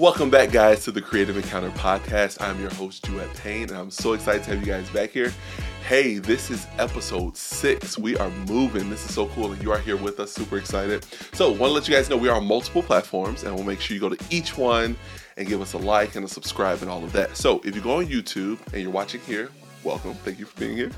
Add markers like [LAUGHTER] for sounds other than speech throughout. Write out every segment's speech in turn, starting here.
Welcome back, guys, to the Creative Encounter Podcast. I'm your host, Juiette Payne, and I'm so excited to have you guys back here. Hey, this is episode six. We are moving. This is so cool, and you are here with us. Super excited. So, want to let you guys know we are on multiple platforms, and we'll make sure you go to each one and give us a like and a subscribe and all of that. So, if you go on YouTube and you're watching here, welcome. Thank you for being here.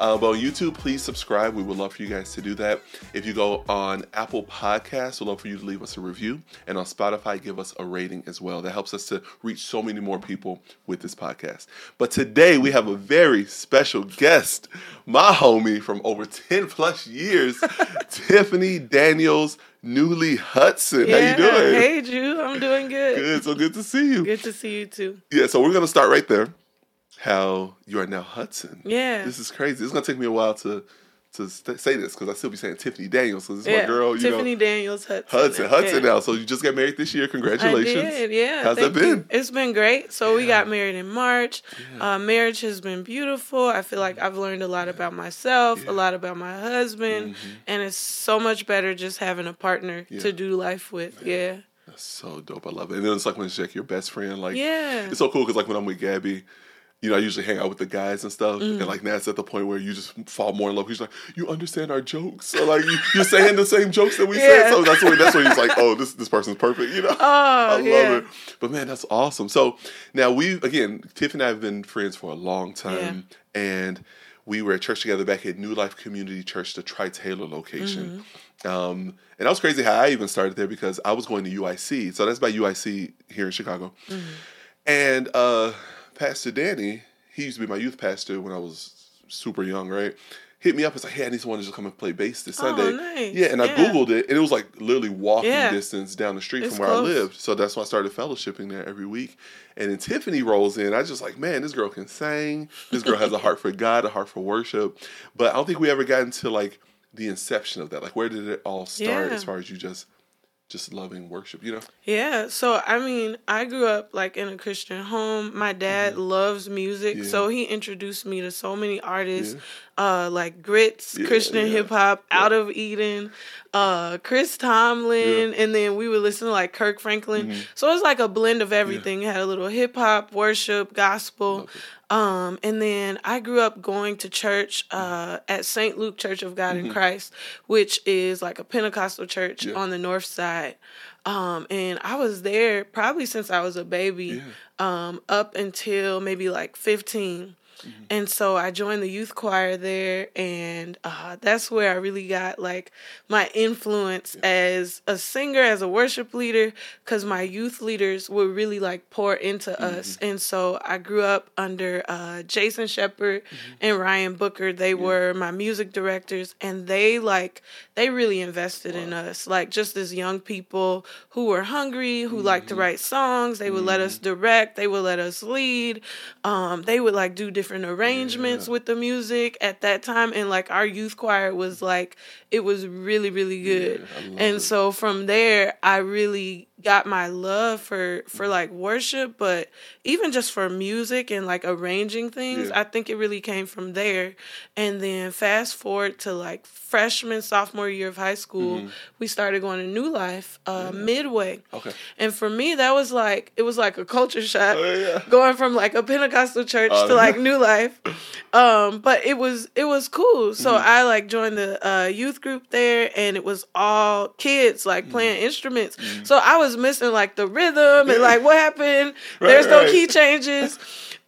Uh, but on YouTube, please subscribe. We would love for you guys to do that. If you go on Apple Podcasts, we'd love for you to leave us a review. And on Spotify, give us a rating as well. That helps us to reach so many more people with this podcast. But today, we have a very special guest, my homie from over 10 plus years, [LAUGHS] Tiffany Daniels. Newly Hudson. Yeah. How you doing? Hey, Drew. I'm doing good. Good. So good to see you. Good to see you too. Yeah, so we're gonna start right there. How you are now Hudson. Yeah. This is crazy. It's gonna take me a while to to st- say this because I still be saying Tiffany Daniels. So this is yeah. my girl. You Tiffany know, Daniels Hudson. Hudson. Hudson Yeah. now. So you just got married this year. I Congratulations. did, yeah. How's that Thank you. been? It's been great. So we got married in March. Uh, marriage has been beautiful. I feel like I've learned a lot about myself, Yeah. a lot about my husband, Mhm. and it's so much better just having a partner Yeah. to do life with. Yeah, That's so dope. I love it. And then it's like when it's like your best friend. Like yeah, it's so cool because like when I'm with Gabby. You know, I usually hang out with the guys and stuff, Mm. and like now it's at the point where you just fall more in love. He's like, "You understand our jokes, so like you, you're saying the same jokes that we said." So that's when that's when he's like, "Oh, this this person's perfect," you know. Oh, I love yeah. it. But man, that's awesome. So now we again, Tiff and I have been friends for a long time, and we were at church together back at New Life Community Church, the Tri Taylor location. Mm-hmm. Um, and that was crazy how I even started there because I was going to UIC. So that's by UIC here in Chicago. Mm-hmm. And uh, Pastor Danny, he used to be my youth pastor when I was super young, right? Hit me up and said, "Hey, I need someone to just come and play bass this Oh, Sunday." nice. Yeah, and I googled it, and it was like literally walking Yeah. distance down the street It's from where close. I lived. So that's why I started fellowshipping there every week. And then Tiffany rolls in. I just like, man, this girl can sing. This girl has a heart for God, a heart for worship. But I don't think we ever got into like the inception of that. Like, where did it all start? Yeah. As far as you just just loving worship, you know? Yeah, so I mean, I grew up like in a Christian home. My dad loves music, Mm-hmm. Yeah. so he introduced me to so many artists, uh, like Grits, Yeah, Christian yeah. hip hop, Yeah. Out of Eden, uh, Chris Tomlin, and then we would listen to like Kirk Franklin. Mm-hmm. So it's like a blend of everything. It had a little hip hop, worship, gospel. Um, and then I grew up going to church uh, at St. Luke Church of God in Christ, which is like a Pentecostal church Mm-hmm. Yeah. on the north side. Um, and I was there probably since I was a baby, um, up until maybe like 15. Mm-hmm. And so I joined the youth choir there, and uh, that's where I really got like my influence as a singer, as a worship leader, because my youth leaders would really like pour into Mm-hmm. us. And so I grew up under uh, Jason Shepard Mm-hmm. and Ryan Booker. They were my music directors, and they like they really invested in us, like just as young people who were hungry, who liked Mm-hmm. to write songs. They would let us direct. They would let us lead. Um, they would like do different arrangements Yeah. with the music at that time, and like our youth choir was like it was really really good. Love and it. so from there, I really got my love for for Mm-hmm. like worship, but even just for music and like arranging things. Yeah. I think it really came from there. And then fast forward to like freshman sophomore year of high school, Mm-hmm. we started going to New Life uh, midway. Okay. And for me, that was like it was like a culture shock, Oh, yeah. going from like a Pentecostal church Oh, to like New Life. Um, but it was it was cool. So Mm-hmm. I like joined the uh, youth group there, and it was all kids like Mm-hmm. playing instruments. So I was missing like the rhythm and like what happened. [LAUGHS] Right, There's no key changes.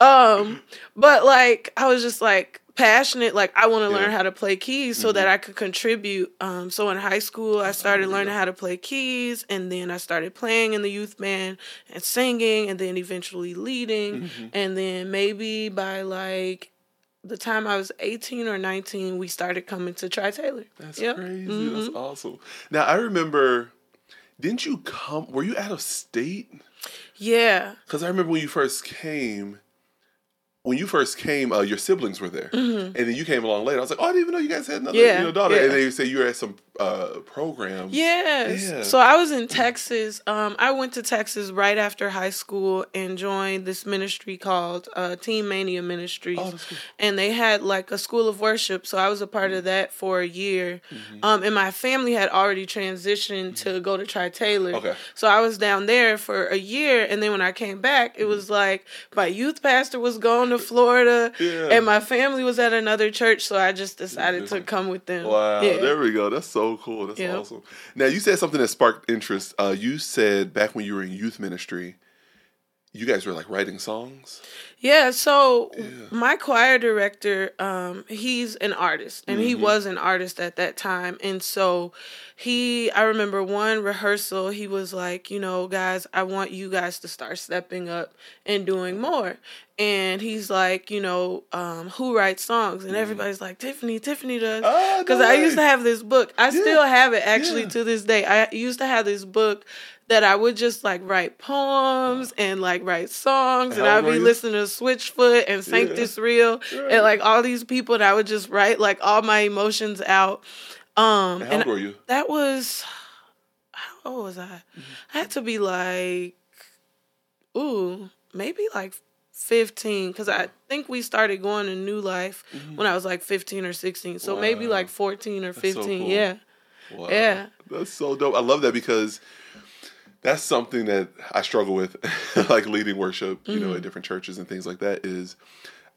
Um, but like I was just like passionate like i want to Yeah. Mm-hmm. learn how to play keys so that i could contribute um so in high school i started learning how to play keys and then i started playing in the youth band and singing and then eventually leading Mm-hmm. and then maybe by like the time i was 18 or 19 we started coming to tri taylor That's Yep. crazy. Mhm. That's awesome. Now I remember. Didn't you come? Were you out of state? yeah Because I remember when you first came. When you first came, uh, your siblings were there, and then you came along later. I was like, "Oh, I didn't even know you guys had another Mm-hmm. Yeah, you know, daughter." yeah. And they say you were at some uh, programs. Yes. Yeah. So I was in Texas. Um, I went to Texas right after high school and joined this ministry called uh, Teen Mania Ministries. Oh, that's cool. And they had like a school of worship. So I was a part of that for a year. Mm-hmm. Um, and my family had already transitioned to go to Tri Taylor. Okay. So I was down there for a year. And then when I came back, it was like my youth pastor was going to Florida Yeah. and my family was at another church. So I just decided to come with them. Wow, Yeah. there we go. That's so cool. That's Yep. awesome. Now you said something that sparked interest. Uh, you said back when you were in youth ministry, you guys were like writing songs. Yeah, so Yeah. my choir director, um, he's an artist and Mm-hmm. he was an artist at that time. And so he I remember one rehearsal, he was like, you know, guys, I want you guys to start stepping up and doing more. And he's like, you know, um, who writes songs? And everybody's like, Tiffany, Tiffany does. Mm-hmm. Oh, no Because I used to have this book. I still have it actually yeah. to this day. I used to have this book that I would just like write poems and like write songs, and I'd be you? listening to Switchfoot and Saint Yeah. This Real Right. and like all these people, and I would just write like all my emotions out. Um, How and old were you? that was how old was I? Mm-hmm. I had to be like, ooh, maybe like. 15 because i think we started going to new life when i was like 15 or 16 so maybe Mm-hmm. Like 14 or so 15 cool. yeah Wow. Yeah. That's so dope. I love that because that's something that I struggle with, [LAUGHS] like leading worship, you Mm-hmm. know, at different churches and things like that. Is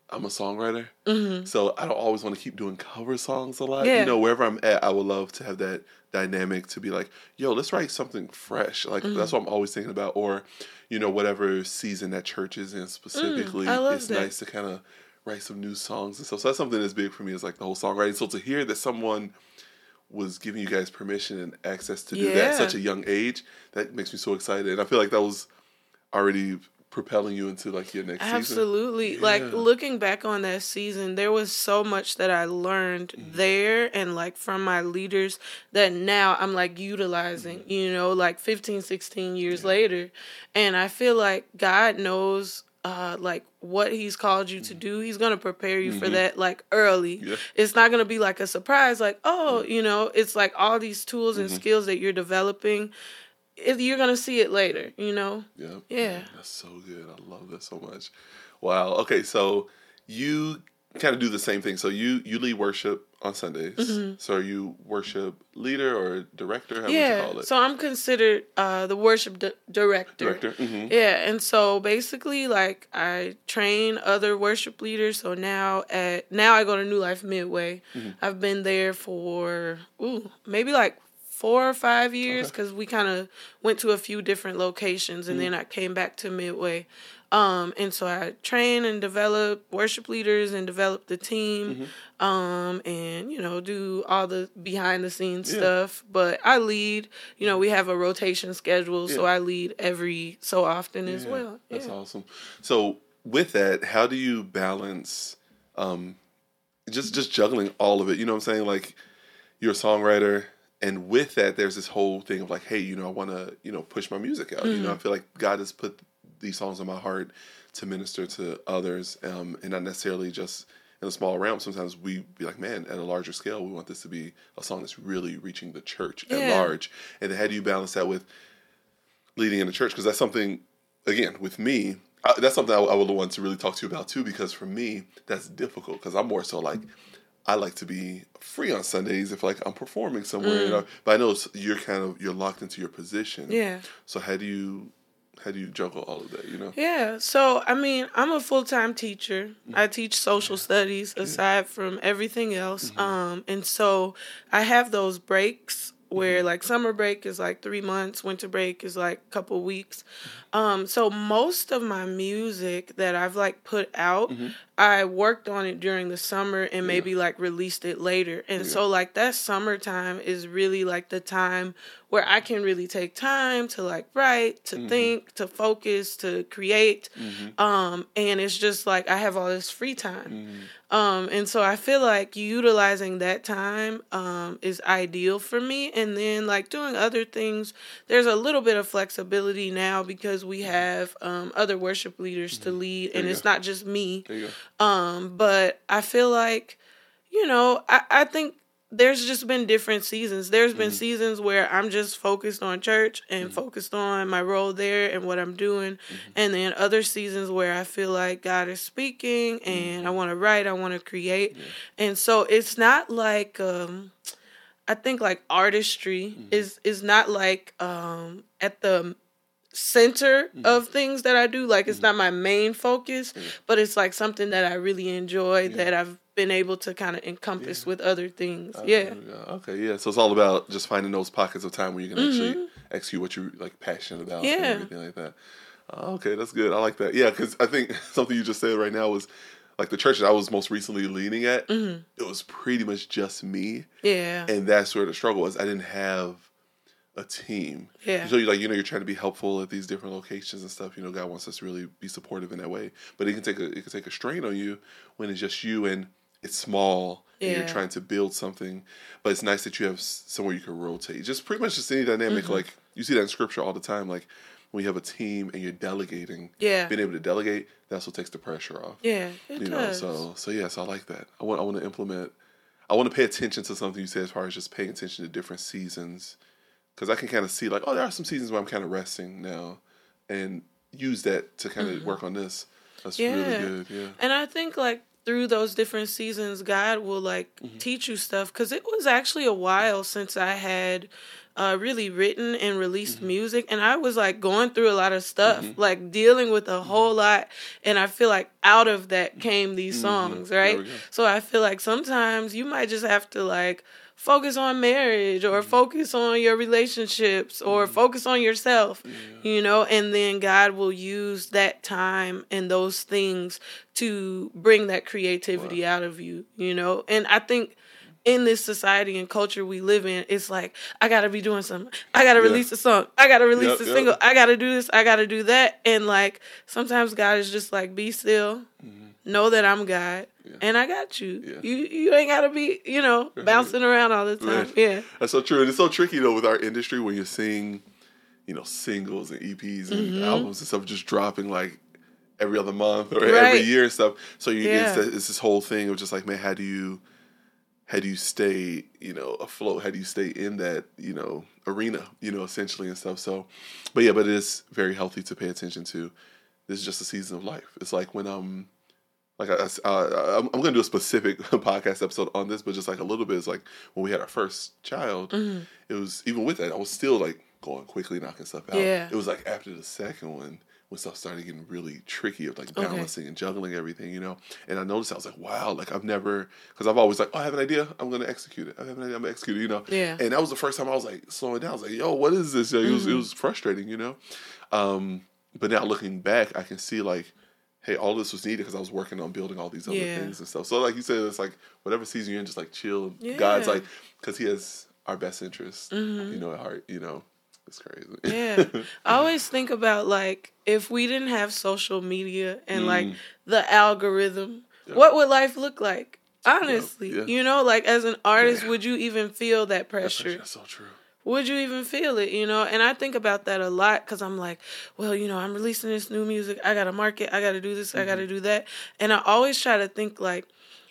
I'm a songwriter, Mm-hmm. so I don't always want to keep doing cover songs a lot. Yeah. You know, wherever I'm at, I would love to have that dynamic to be like, yo, let's write something fresh. Like Mm-hmm. that's what I'm always thinking about. Or, you know, whatever season that church is in specifically, Mm, it's that. nice to kind of write some new songs and stuff. So that's something that's big for me is like the whole songwriting. So to hear that someone was giving you guys permission and access to do that at such a young age, that makes me so excited. And I feel like that was already propelling you into like your next season. Absolutely. Like Yeah. looking back on that season, there was so much that I learned Mm-hmm. there and like from my leaders that now I'm like utilizing, Mm-hmm. you know, like 15, 16 years later. And I feel like God knows uh like what he's called you to do. He's to prepare you for that like early. Mm-hmm. Yeah. It's not to be like a surprise like, oh, you know, it's like all these tools and skills that you're developing. If you're to see it later, you know. Yeah. Yeah. That's so good. I love that so much. Wow. Okay, so you kind of do the same thing. So you you lead worship on Sundays. So are you worship leader or director? How would you Mm-hmm. Yeah. call it? So I'm considered uh, the worship di- director. director. hmm Yeah, and so basically, like I train other worship leaders. So now at now I go to New Life Midway. Mm-hmm. I've been there for ooh maybe like four or five years Okay. because we kind of went to a few different locations, and Mm-hmm. then I came back to Midway. Um, and so I train and develop worship leaders and develop the team, Mm-hmm. um, and you know do all the behind the scenes Yeah. stuff. But I lead. You know we have a rotation schedule, so I lead every so often as well. That's yeah. awesome. So with that, how do you balance um just just juggling all of it? You know what I'm saying? Like you're a songwriter and with that there's this whole thing of like, hey, you know, I wanna, you know, push my music out. You know, I feel like God has put these songs in my heart to minister to others, um, and not necessarily just in a small realm. Sometimes we be like, man, at a larger scale, we want this to be a song that's really reaching the church at large. And how do you balance that with leading in the church? Because that's something, again, with me, I, that's something I, I would want to really talk to you about too. Because for me, that's difficult. Because I'm more so like, I like to be free on Sundays if like I'm performing somewhere. You know? But I know you're kind of you're locked into your position. Yeah. So how do you how do you juggle all of that? You know. Yeah. So, I mean, I'm a full time teacher. I teach social studies aside from everything else. Um, and so I have those breaks where like summer break is like three months, winter break is like a couple weeks. Um, so most of my music that I've like put out, I worked on it during the summer and maybe like released it later. And so like that summertime is really like the time where I can really take time to like write, to think, to focus, to create. Um, and it's just like I have all this free time. Um, and so I feel like utilizing that time um, is ideal for me. And then like doing other things, there's a little bit of flexibility now because we have um, other worship leaders to lead, and it's go. not just me. There you go. Um, but I feel like, you know, I, I think there's just been different seasons. There's been Mhm. seasons where I'm just focused on church and Mhm. focused on my role there and what I'm doing. Mhm. And then other seasons where I feel like God is speaking and I want to write, I want to create. Mm-hmm. Yeah. And so it's not like um I think like artistry Mhm. is is not like um at the center Mhm. of things that I do. Like it's Mhm. not my main focus, Yeah. but it's like something that I really enjoy Yeah. that I've been able to kind of encompass Yeah. with other things. Uh, yeah. Okay. Yeah. So it's all about just finding those pockets of time where you can actually Mhm. execute what you're like passionate about Yeah. and everything like that. Uh, okay, that's good. I like that. Yeah, because I think [LAUGHS] something you just said right now was like the church that I was most recently leaning at. hmm It was pretty much just me, Yeah. and that's where the struggle was. I didn't have a team. Yeah. So you like you know you're trying to be helpful at these different locations and stuff. You know, God wants us to really be supportive in that way. But it can take a it can take a strain on you when it's just you and it's small and you're trying to build something. But it's nice that you have somewhere you can rotate. Just pretty much just any dynamic. Mhm. Like you see that in scripture all the time. Like when you have a team and you're delegating, Yeah. being able to delegate, that's what takes the pressure off. Yeah. It you know, does. so so yes, I like that. I want I want to implement. I want to pay attention to something you said as far as just paying attention to different seasons, because I can kind of see like, oh, there are some seasons where I'm kind of resting now, and use that to kind of Mhm. work on this. That's Yeah. really good. Yeah. And I think like through those different seasons, God will like Mhm. teach you stuff. Because it was actually a while since I had uh, really written and released Mhm. music, and I was like going through a lot of stuff, Mhm. like dealing with a whole lot. And I feel like out of that came these Mhm. songs, right? So I feel like sometimes you might just have to like focus on marriage or focus on your relationships or Mhm. focus on yourself Yeah. you know and then god will use that time and those things to bring that creativity out of you you know and i think in this society and culture we live in it's like i gotta be doing something i gotta Yeah. release a song i gotta release Yep, a yep. single i gotta do this i gotta do that and like sometimes god is just like be still Mhm. Know that i'm god Yeah. and i got you Yeah. you you ain't gotta be you know [LAUGHS] bouncing around all the time Right. yeah That's so true, and it's so tricky though with our industry when you're seeing, you know, singles and EPs and Mhm. albums and stuff just dropping like every other month or [LAUGHS] Right. every year and stuff. So you Yeah. it's, it's this whole thing of just like, man, how do you, how do you stay, you know, afloat? How do you stay in that, you know, arena, you know, essentially and stuff. So, but yeah, but it is very healthy to pay attention to. This is just a season of life. It's like when I'm like I, I'm, I'm going to do a specific [LAUGHS] podcast episode on this, but just like a little bit is like when we had our first child, hmm it was even with that I was still like going quickly knocking stuff out. Yeah. It was like after the second one when stuff started getting really tricky of like Okay. balancing and juggling everything, you know. And I noticed I was like, wow, like I've never because I've always like, oh, I have an idea, I'm going to execute it. I have an idea, I'm going to execute it, you know. yeah And that was the first time I was like slowing down. I was like, yo, what is this? It was it Mhm. was frustrating, you know. Um, but now looking back, I can see like, hey, all this was needed because I was working on building all these other Yeah. things and stuff. So like you said, it's like whatever season you're in, just like chill. God's like, because He has our best interest, Mhm. you know, at heart. You know, it's crazy. Yeah. [LAUGHS] I always think about like if we didn't have social media and like Mm. the algorithm, Yeah. what would life look like? Honestly, yeah. you know, like as an artist, Yeah. would you even feel that That's, pressure? that's so true. Would you even feel it? You know, and I think about that a lot because I'm like, well, you know, I'm releasing this new music. I gotta market. I gotta do this. I Mm-hmm. gotta do that. And I always try to think like,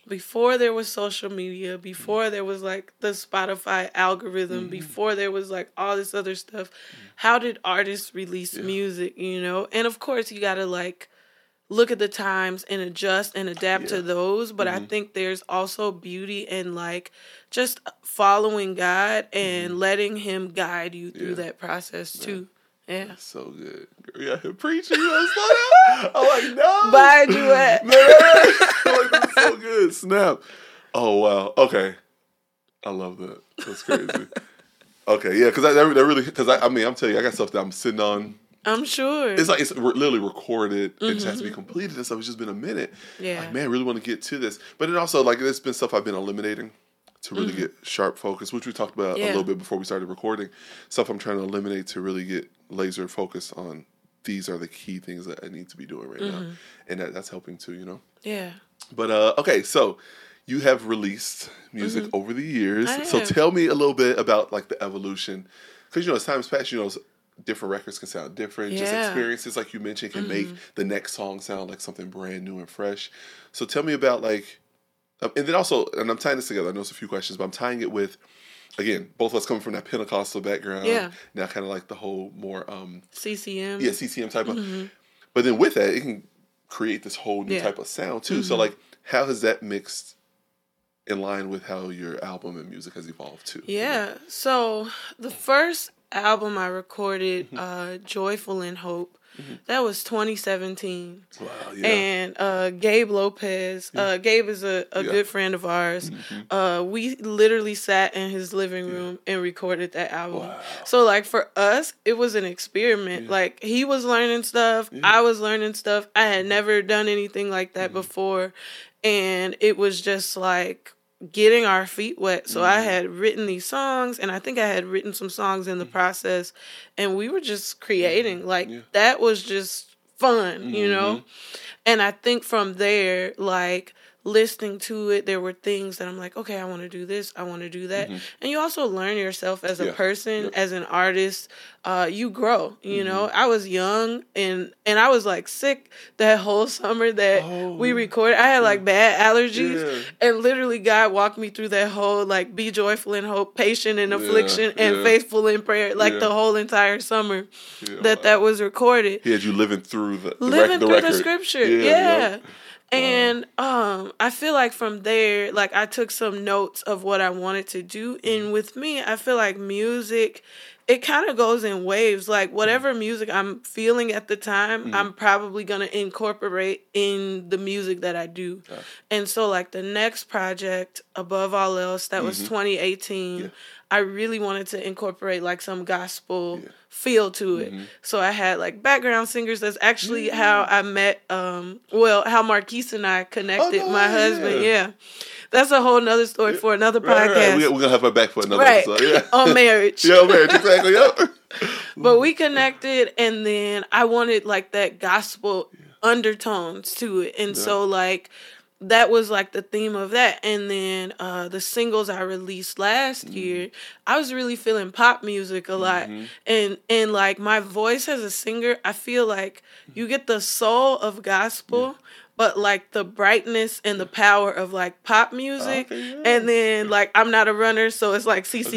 before there was social media, before there was like the Spotify algorithm, Mm-hmm. before there was like all this other stuff, how did artists release Yeah. music? You know, and of course you gotta like look at the times and adjust and adapt Yeah. to those. But I Mhm. think there's also beauty in like just following God and letting Him guide you through Mm-hmm. Yeah. that process too. Yeah. That's so good. Girl, Yeah, preaching. You down. [LAUGHS] I'm like, no. Bye, Juiette. Man, [LAUGHS] like, this is so good. Snap. Oh wow. Okay. I love that. That's crazy. [LAUGHS] okay, yeah, because that, that really because I, I mean I'm telling you I got stuff that I'm sitting on. I'm sure. It's like it's re- literally recorded. It just has to be Mhm. completed and stuff. It's just been a minute. yeah. Like man, I really want to get to this. But it also like there's been stuff I've been eliminating to really Mhm. get sharp focus, which we talked about a little bit before we started recording. Stuff I'm trying to eliminate to really get laser focused on. These are the key things that I need to be doing right now, Mhm. and that, that's helping too. You know. yeah. But uh, okay, so you have released music over the years. Mm-hmm. So tell me a little bit about like the evolution, because you know as times passed, you know different records can sound different. Just experiences, like you mentioned, can make Mhm. the next song sound like something brand new and fresh. So tell me about like Um, and then also, and I'm tying this together. I know it's a few questions, but I'm tying it with, again, both of us coming from that Pentecostal background. Yeah. Now, kind of like the whole more, um, CCM. yeah, CCM type of. Mm-hmm. But then with that, it can create this whole new Yeah. Mm-hmm. type of sound too. So, like, how has that mixed in line with how your album and music has evolved too? Yeah. So the first album I recorded, Mm-hmm. uh, Joyful in Hope, that was 2017. Wow. Yeah. And uh, Gabe Lopez, uh, Gabe is a, a Yeah. Mm-hmm. good friend of ours. Uh, we literally sat in his living room and recorded that album. Wow. So, like, for us, it was an experiment. Like, he was learning stuff, I was learning stuff. I had never done anything like that Mm-hmm. before. And it was just like, getting our feet wet. So I mm-hmm. had written these songs and I think I had written some songs in the mm-hmm. process and we were just creating. Mm-hmm. Like that was just fun, you know? And I think from there, like listening to it, there were things that I'm like, okay, I want to do this, I want to do that. And you also learn yourself as a Yeah. person, Yep. as an artist. Uh, you grow, you know. I was young and and I was like sick that whole summer that Oh, we recorded. I had like bad allergies, Yeah. and literally God walked me through that whole like be joyful in hope, patient in affliction, and faithful in prayer. Like the whole entire summer that that was recorded He had you living through the, the living rec- the through record. the scripture. Yeah, Yeah. yep. And um I feel like from there, like I took some notes of what I wanted to do. Mm-hmm. And with me, I feel like music it kind of goes in waves. Like whatever Mm-hmm. music I'm feeling at the time, I'm probably gonna incorporate in the music that I do. And so like the next project, above all else, that was 2018. Mm-hmm. Yeah. I really wanted to incorporate like some gospel feel to it. So I had like background singers. That's actually how I met um well how Marquise and I connected. no my way, husband, yeah. yeah. That's a whole nother story for another Right, right, podcast. We, we're gonna have her back for another Right. episode. Yeah. [LAUGHS] On marriage. yeah, marriage, exactly. Yep. [LAUGHS] But we connected and then I wanted like that gospel undertones to it. And so like that was like the theme of that. And then uh the singles I released last year, I was really feeling pop music a lot. And and like my voice as a singer, I feel like you get the soul of gospel. But like the brightness and the power of like pop music, Okay, yeah. and then like I'm not a runner, so it's like CCM.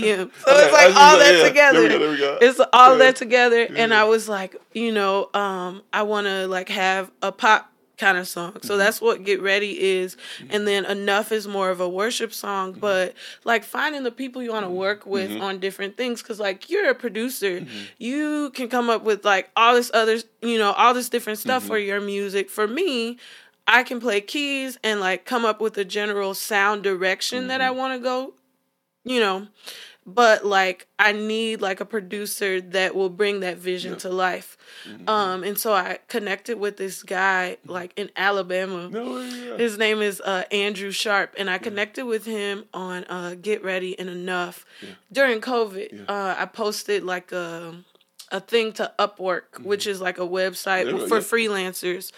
So Okay, it's like all that, yeah. together. There we go, there we. It's all Yeah. that together and i was like you know um i want to like have a pop kind of song Mm-hmm. so that's what get ready is and then enough is more of a worship song Mm-hmm. but like finding the people you want to work with on different things because like you're a producer Mm-hmm. you can come up with like all this other you know all this different stuff for Mm-hmm. your music for me i can play keys and like come up with a general sound direction that i Mm-hmm. want to go you know but like i need like a producer that will bring that vision to life. Mm-hmm. um and so i connected with this guy like in alabama. No yeah. his name is uh, Andrew Sharp, and I connected with him on uh, Get Ready and Enough. During COVID. Uh, I posted like a a thing to Upwork, which is like a website Mm-hmm. Yeah, for yeah. freelancers.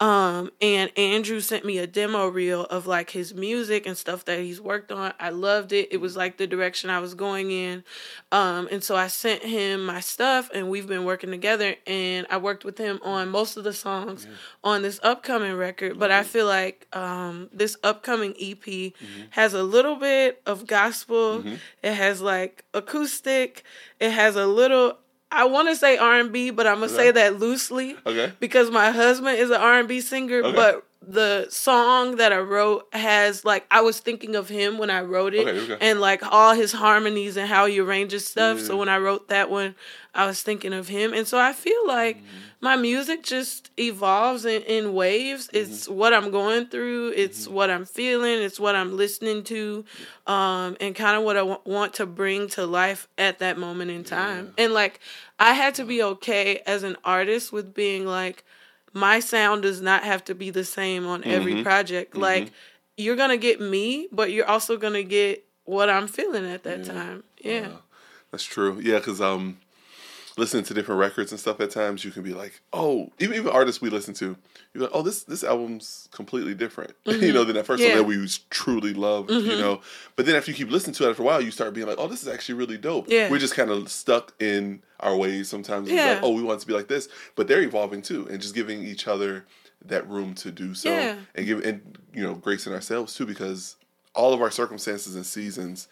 Um, and Andrew sent me a demo reel of like his music and stuff that he's worked on. I loved it. It was like the direction I was going in. Um, and so I sent him my stuff, and we've been working together. And I worked with him on most of the songs on this upcoming record. But I feel like um, this upcoming EP has a little bit of gospel. It has like acoustic. It has a little. I want to say R and B, but I'm gonna say that loosely Okay. because my husband is an R&B singer, Okay. but the song that I wrote has like I was thinking of him when I wrote it Okay, and like all his harmonies and how he arranges stuff. So when I wrote that one, I was thinking of him. And so I feel like Mm-hmm. my music just evolves in, in waves. Mm-hmm. It's what I'm going through, it's what I'm feeling, it's what I'm listening to, um, and kind of what I w- want to bring to life at that moment in time. And like I had to be okay as an artist with being like, my sound does not have to be the same on every Mm-hmm. project. Like you're gonna get me, but you're also gonna get what I'm feeling at that time. Yeah. That's true. Yeah, because um, listening to different records and stuff at times, you can be like, oh, even even artists we listen to, you're like, oh, this this album's completely different, [LAUGHS] you know, than that first Mm-hmm. Yeah. Mm-hmm. one that we truly loved, you know. But then after you keep listening to it for a while, you start being like, oh, this is actually really dope. Yeah. We're just kind of stuck in our ways sometimes. Yeah. Like, oh, we want to be like this, but they're evolving too, and just giving each other that room to do so Yeah. and give and you know grace in ourselves too because all of our circumstances and seasons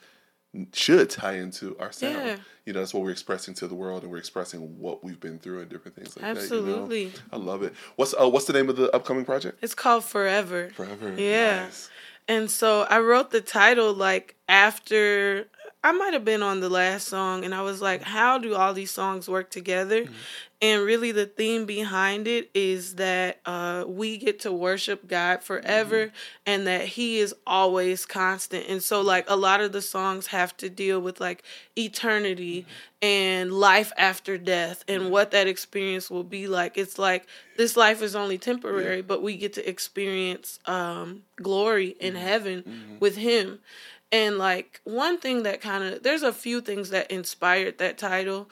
should tie into our sound. Yeah. You know, that's what we're expressing to the world, and we're expressing what we've been through and different things like Absolutely. that. You know? I love it. What's uh, what's the name of the upcoming project? It's called Forever. Forever. Yeah. Nice. And so I wrote the title like after I might have been on the last song and I was like, how do all these songs work together? Mm-hmm. And really the theme behind it is that uh, we get to worship God forever mm-hmm. and that He is always constant. And so like a lot of the songs have to deal with like eternity mm-hmm. and life after death and what that experience will be like. It's like this life is only temporary, but we get to experience um, glory in heaven with Him. And like one thing that kind of there's a few things that inspired that title,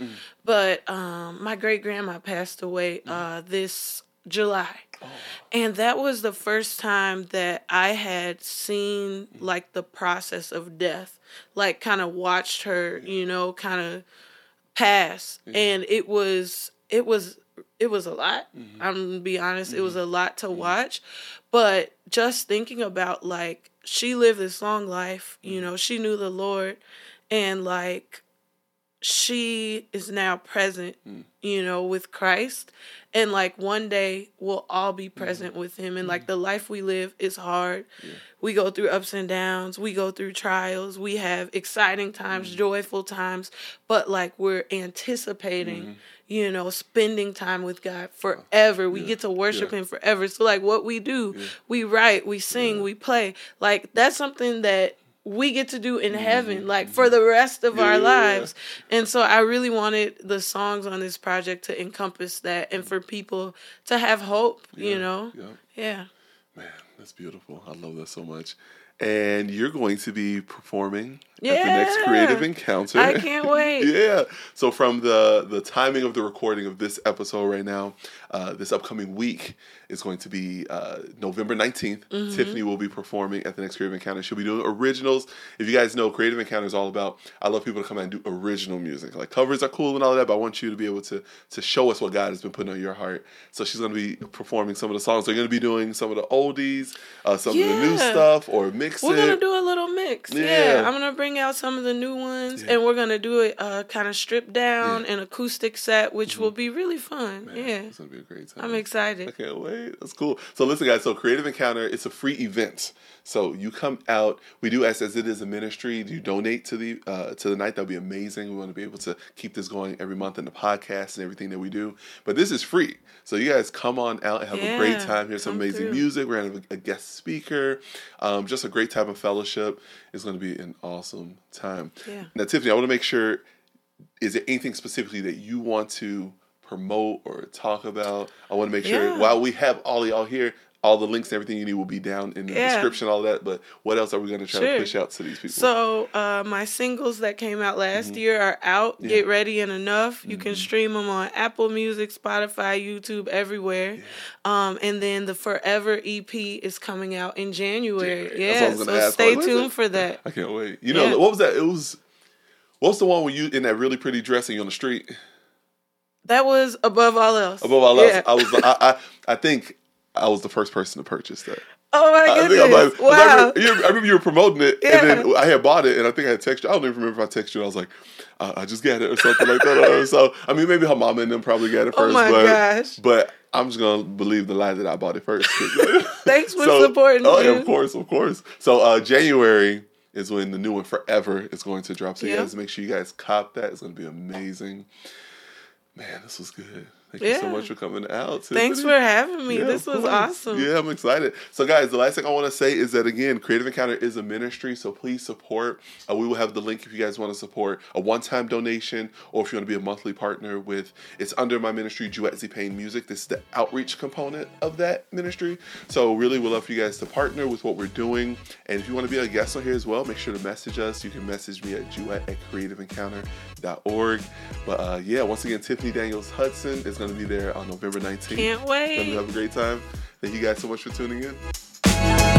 but um, my great grandma passed away uh, this July. And that was the first time that I had seen like the process of death, like kind of watched her, you know, kind of pass. And it was it was it was a lot. Mm-hmm. I'm gonna be honest, it was mm-hmm. a lot to mm-hmm. watch. But just thinking about like she lived this long life, you know, she knew the Lord and like she is now present, hmm. you know, with Christ. And like one day we'll all be present hmm. with him. And hmm. like the life we live is hard. We go through ups and downs, we go through trials, we have exciting times, joyful times, but like we're anticipating, you know, spending time with God forever. We get to worship Yeah. him forever. So like what we do, we write, we sing, we play. Like that's something that we get to do in heaven, like for the rest of Mm-hmm. Yeah, our yeah, yeah. lives. And so I really wanted the songs on this project to encompass that and for people to have hope, you know? Yeah. Yeah. Man, that's beautiful. I love that so much. And you're going to be performing at the next creative encounter. I can't wait. [LAUGHS] yeah. So from the the timing of the recording of this episode right now, uh, this upcoming week is going to be uh, November 19th. Mm-hmm. Tiffany will be performing at the next Creative Encounter. She'll be doing originals. If you guys know, Creative Encounter is all about. I love people to come out and do original music. Like covers are cool and all that, but I want you to be able to to show us what God has been putting on your heart. So she's going to be performing some of the songs. They're going to be doing some of the oldies, uh, some of the new stuff, or mix We're gonna do a little mix. Yeah. Yeah. I'm gonna bring out some of the new ones Yeah. and we're gonna do a uh kind of stripped down and acoustic set, which Mm-hmm. will be really fun. Man, yeah. it's gonna be a great time. I'm excited. I can't wait. That's cool. So listen, guys. So Creative Encounter, it's a free event. So you come out. We do ask as it is a ministry. Do you donate to the uh, to the night. That'll be amazing. We want to be able to keep this going every month in the podcast and everything that we do. But this is free. So you guys come on out and have a great time. Here's some amazing through. music. We're gonna have a, a guest speaker. Um, just a great time of fellowship. It's gonna be an awesome time. Yeah. Now, Tiffany, I want to make sure. Is there anything specifically that you want to promote or talk about? I want to make sure Yeah. while we have all y'all here, all the links and everything you need will be down in the Yeah. description, all that. But what else are we going to try Sure. to push out to these people? So uh, my singles that came out last year are out. Get ready and enough. You can stream them on Apple Music, Spotify, YouTube, everywhere. Um, and then the Forever EP is coming out in January. Yeah, that's what I Yeah, so stay tuned for that. [LAUGHS] I can't wait. You know Yeah. what was that? It was. What's the one where you in that really pretty dress and you on the street? That was above all else. Above all Yeah. else, I was. I, I I think I was the first person to purchase that. Oh my I think I goodness! might- 'cause I remember, you- I remember you were promoting it, and then I had bought it, and I think I had texted you. I don't even remember if I texted you. I was like, uh, I just got it or something like that. so I mean, maybe her mama and them probably got it first. Oh first. my but, gosh. But I'm just gonna believe the lie that I bought it first. [LAUGHS] Thanks for So- supporting Oh, yeah, of course, of course. So uh, January is when the new one Forever is going to drop. So you guys make sure you guys cop that. It's gonna be amazing. Man, this was good. Thank you so Yeah. much for coming out. Thanks for having me. Yeah, this was awesome. Yeah, I'm excited. So, guys, the last thing I want to say is that again, Creative Encounter is a ministry, so please support. Uh, we will have the link if you guys want to support a one-time donation, or if you want to be a monthly partner with. It's under my ministry, Juiette Z Payne Music. This is the outreach component of that ministry. So, really, we'd love for you guys to partner with what we're doing. And if you want to be a guest on here as well, make sure to message us. You can message me at juiette at creativeencounter.org. But uh, yeah, once again, Tiffany Daniels Hudson is going to be there on November 19th. Can't wait. Going to have a great time. Thank you guys so much for tuning in.